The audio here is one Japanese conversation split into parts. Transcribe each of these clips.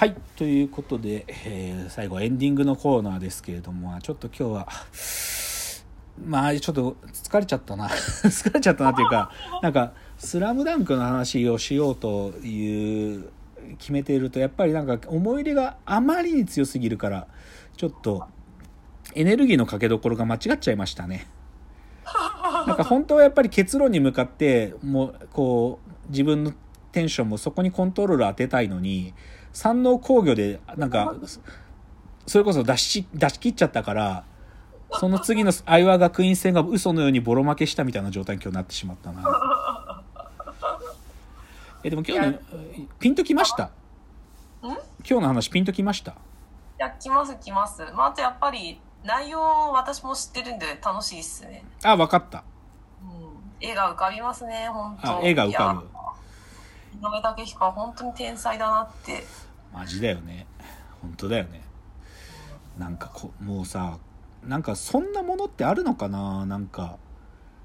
はいということで、えー最後エンディングのコーナーですけれどもちょっと今日はまあちょっと疲れちゃったな 疲れちゃったなっていうかなんか「スラムダンクの話をしようという決めているとやっぱりなんか思い入れがあまりに強すぎるからちょっとエネルギーのかけどころが間違っちゃいましたね。なんか本当はやっぱり結論に向かってもうこう自分のテンションもそこにコントロール当てたいのに山王工業でなんかそれこそ出し出し切っちゃったからその次のアイワ学院戦が嘘のようにボロ負けしたみたいな状態に今日なってしまったなえでも今日のピンときました？ん？今日の話ピンときました？いや、来ます来ます。まあ、あとやっぱり内容私も知ってるんで楽しいっすね。あ分かったうん。絵が浮かびますね、本当あ絵が浮かぶる。井上武彦は本当に天才だなって。マジだよね。本当だよね。なんかこもうさなんかそんなものってあるのかな？なんか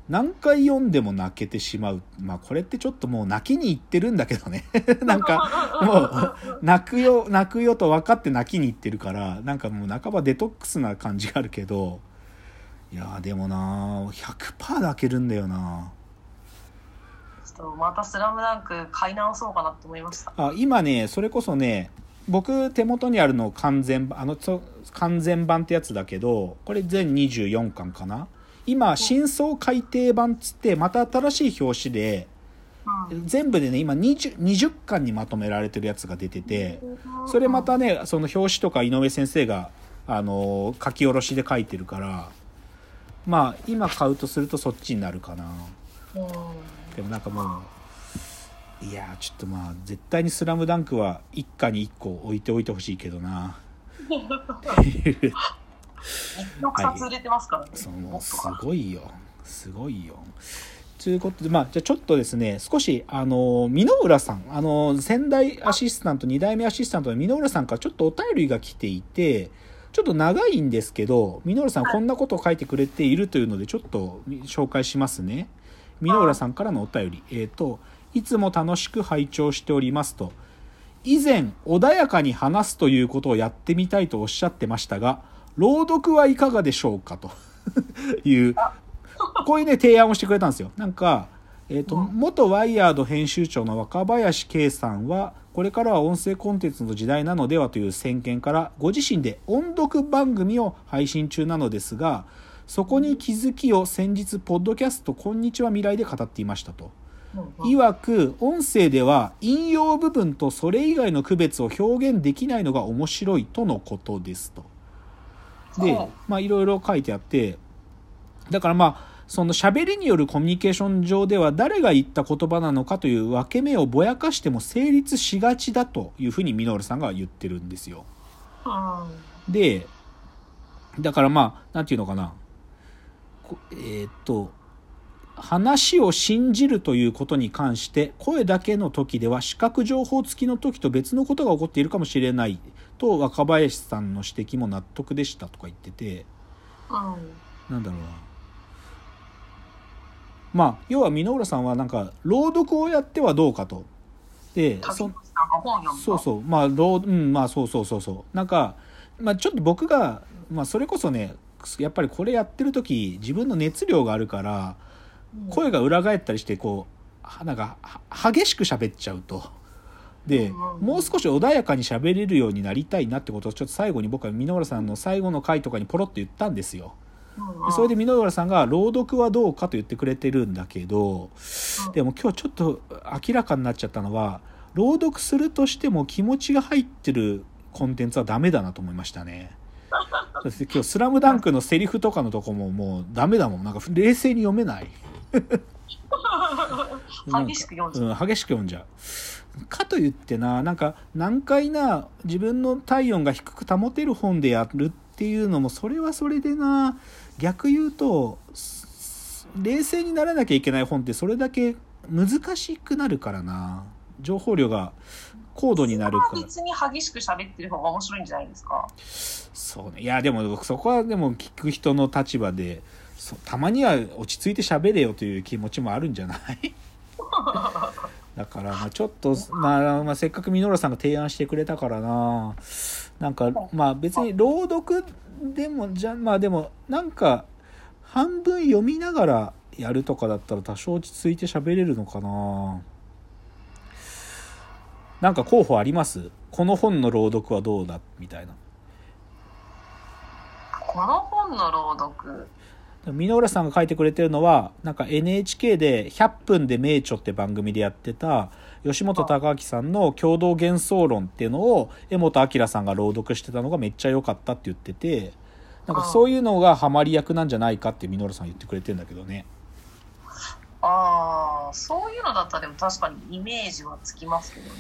何回読んでも泣けてしまう。まあこれってちょっともう泣きに行ってるんだけどね。なんかもう泣くよ泣くよと分かって泣きに行ってるからなんかもう半ばデトックスな感じがあるけど。いやでもな100%泣けるんだよなとまたスラムダンク買い直そうかなと思いました。あ今ねそれこそね僕手元にあるの完全版あのそ完全版ってやつだけどこれ全24巻かな今新装改訂版っつってまた新しい表紙でうん。全部でね今 20, 20巻にまとめられてるやつが出ててそれまたねその表紙とか井上先生があの書き下ろしで書いてるからまあ今買うとするとそっちになるかなうん。でもなんかもういやーちょっとまあ絶対に「スラムダンクは一家に一個置いておいてほしいけどな。ってい。そのすごいよ。すごいよ。ということでまあじゃあちょっとですね少しあの箕浦さんあの先代アシスタント2代目アシスタントの箕浦さんからちょっとお便りが来ていてちょっと長いんですけど箕浦さんこんなことを書いてくれているというのでちょっと紹介しますね箕浦さんからのお便り。えっ、といつも楽しく拝聴しておりますと以前穏やかに話すということをやってみたいとおっしゃってましたが朗読はいかがでしょうかと いうこういうね提案をしてくれたんですよ。なんか、えーとうん。元ワイヤード編集長の若林圭さんはこれからは音声コンテンツの時代なのではという先見からご自身で音読番組を配信中なのですがそこに気づきを先日ポッドキャスト「こんにちは未来」で語っていましたと。曰く音声では引用部分とそれ以外の区別を表現できないのが面白いとのことですと。でまあいろいろ書いてあってだからまあその喋りによるコミュニケーション上では誰が言った言葉なのかという分け目をぼやかしても成立しがちだというふうにミノルさんが言ってるんですよ。うん。でだからまあなんていうのかなこえーっと話を信じるということに関して声だけの時では視覚情報付きの時と別のことが起こっているかもしれないと若林さんの指摘も納得でしたとか言っててうん。なんだろうなまあ要は箕浦さんはなんか朗読をやってはどうかと。でそ。そうそうまあろううんまあそうそうそうそうなんか、まあ、ちょっと僕が、まあ、それこそねやっぱりこれやってる時自分の熱量があるからうん声が裏返ったりしてこうはなんかは激しく喋っちゃうと。でもう少し穏やかに喋れるようになりたいなってことをちょっと最後に僕は箕浦さんの最後の回とかにポロッと言ったんですよ。それで箕浦さんが「朗読はどうか?」と言ってくれてるんだけどうんでも今日ちょっと明らかになっちゃったのは朗読するとしても気持ちが入ってるコンテンツはダメだなと思いましたね。そして今日「スラムダンクのセリフとかのとこももうダメだもんなんか冷静に読めない。激しく読んじゃう。うん、激しく読んじゃう。かといってななんか難解な自分の体温が低く保てる本でやるっていうのもそれはそれでな逆言うとす冷静にならなきゃいけない本ってそれだけ難しくなるからな情報量が高度になるから。別に激しく喋ってる方が面白いんじゃないですか？そうね。いやでもそこはでも聞く人の立場でそたまには落ち着いて喋れよという気持ちもあるんじゃない？だからまあちょっと、まあ、まあせっかくミノラさんが提案してくれたからな。なんかまあ別に朗読でもじゃまあでもなんか半分読みながらやるとかだったら多少落ち着いて喋れるのかななんか候補あります？この本の朗読はどうだ？みたいな。この本の朗読？箕浦さんが書いてくれてるのはなんか NHK で「100分で名著」って番組でやってた吉本隆明さんの「共同幻想論」っていうのを江本明さんが朗読してたのがめっちゃ良かったって言っててなんかそういうのがハマり役なんじゃないかって箕浦さん言ってくれてるんだけどねああそういうのだったらでも確かにイメージはつきますけどね。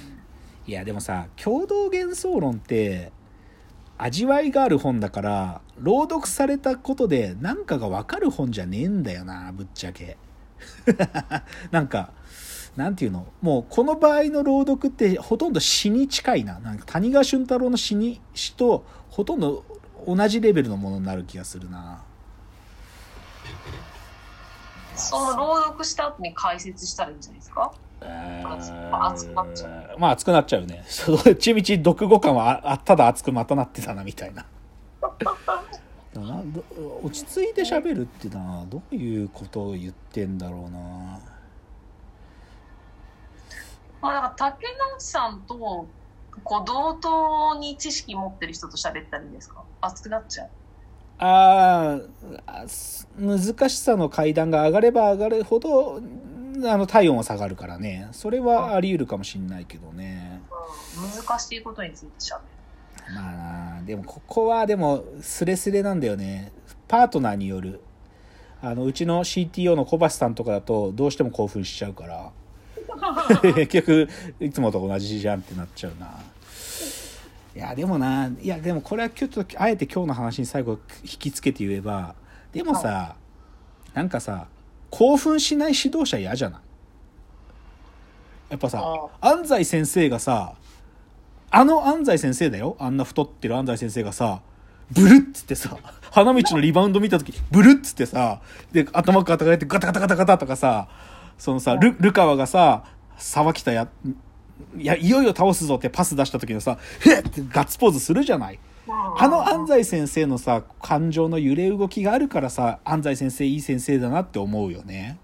いやでもさ共同幻想論って味わいがある本だから朗読されたことで何かが分かる本じゃねえんだよなぶっちゃけ。なんかなんていうの？もうこの場合の朗読ってほとんど詩に近いな。なんか谷川俊太郎の詩に詩とほとんど同じレベルのものになる気がするなその朗読した後に解説したらいいんじゃないですか？熱くなっちゃうまあ熱くなっちゃうね。そのちみち読後感はあただ熱くまたなってたなみたいな。な落ち着いて喋るってなどういうことを言ってんだろうな。まあだから竹内さんとこう同等に知識持ってる人と喋ったらいいんですか？熱くなっちゃうああ難しさの階段が上がれば上がるほどあの体温は下がるからね。それはあり得るかもしんないけどね、うん、難しいことについてしゃべる。まあでもここはでもスレスレなんだよね。パートナーによる。あのうちの CTO の小橋さんとかだとどうしても興奮しちゃうから。結局いつもと同じじゃんってなっちゃうないやでもないやでもこれはちょっとあえて今日の話に最後引きつけて言えばでもさ、はい、なんかさ興奮しない指導者嫌じゃない？やっぱさ安西先生がさあの安西先生だよ。あんな太ってる安西先生がさブルッつってさ花道のリバウンド見た時ブルッつってさで頭抱えてガタガタガタガタとかさそのさルルカワがさ沢北やいやいよいよ倒すぞってパス出した時のさ「へっ!」ってガッツポーズするじゃないあの安西先生のさ感情の揺れ動きがあるからさ安西先生いい先生だなって思うよね。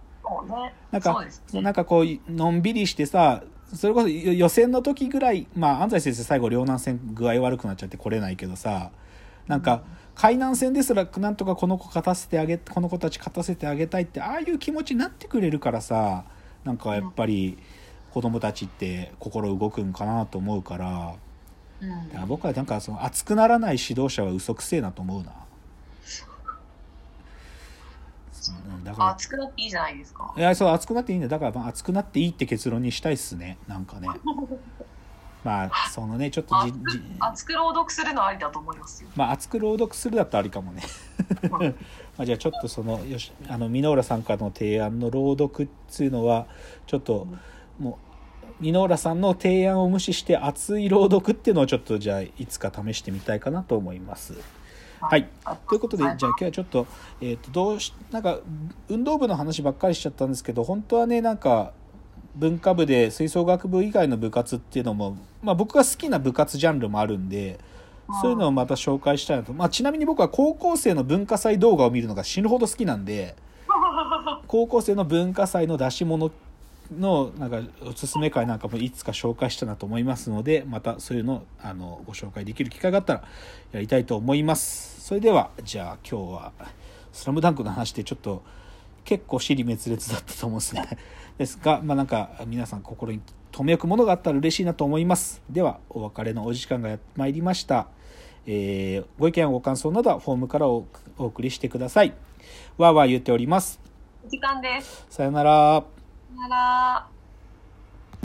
なんか、ね、なんかこうのんびりしてさそれこそ予選の時ぐらいまあ安西先生最後両南戦具合悪くなっちゃって来れないけどさなんか、海南戦ですらなんとかこの子勝たせてあげこの子たち勝たせてあげたいってああいう気持ちになってくれるからさなんかやっぱり子供たちって心動くんかなと思うから。だから僕はなんかその熱くならない指導者は嘘くせえなと思うな。だから熱くなっていいじゃないですか。いや、そう、熱くなっていいんだ。だから、まあ、熱くなっていいって結論にしたいっすね。なんかね。まあ、そのね、ちょっとじ、じ熱く朗読するのはありだと思いますよ。まあ、熱く朗読するだったらありかもね。まあ、じゃあ、ちょっとその、よし、あの、箕浦さんからの提案の朗読っていうのは、ちょっと、もう、箕浦さんの提案を無視して熱い朗読っていうのをちょっとじゃあいつか試してみたいかなと思います。はい、ということで、じゃあ今日はちょっと,、えー、とどうしなんか運動部の話ばっかりしちゃったんですけど本当はねなんか文化部で吹奏楽部以外の部活っていうのも、まあ、僕が好きな部活ジャンルもあるんでそういうのをまた紹介したいなと、まあ、ちなみに僕は高校生の文化祭動画を見るのが死ぬほど好きなんで 高校生の文化祭の出し物のなんかおすすめ会なんかもいつか紹介したなと思いますのでまたそういうのをあのご紹介できる機会があったらやりたいと思いますそれではじゃあ今日は「スラムダンクの話でちょっと結構尻滅裂だったと思うんですね ですがまあなんか皆さん心に留め置くものがあったら嬉しいなと思いますではお別れのお時間がやってまいりましたえー、ご意見ご感想などはフォームからお送りしてください。わーわー言っております。時間です。さよなら。なら。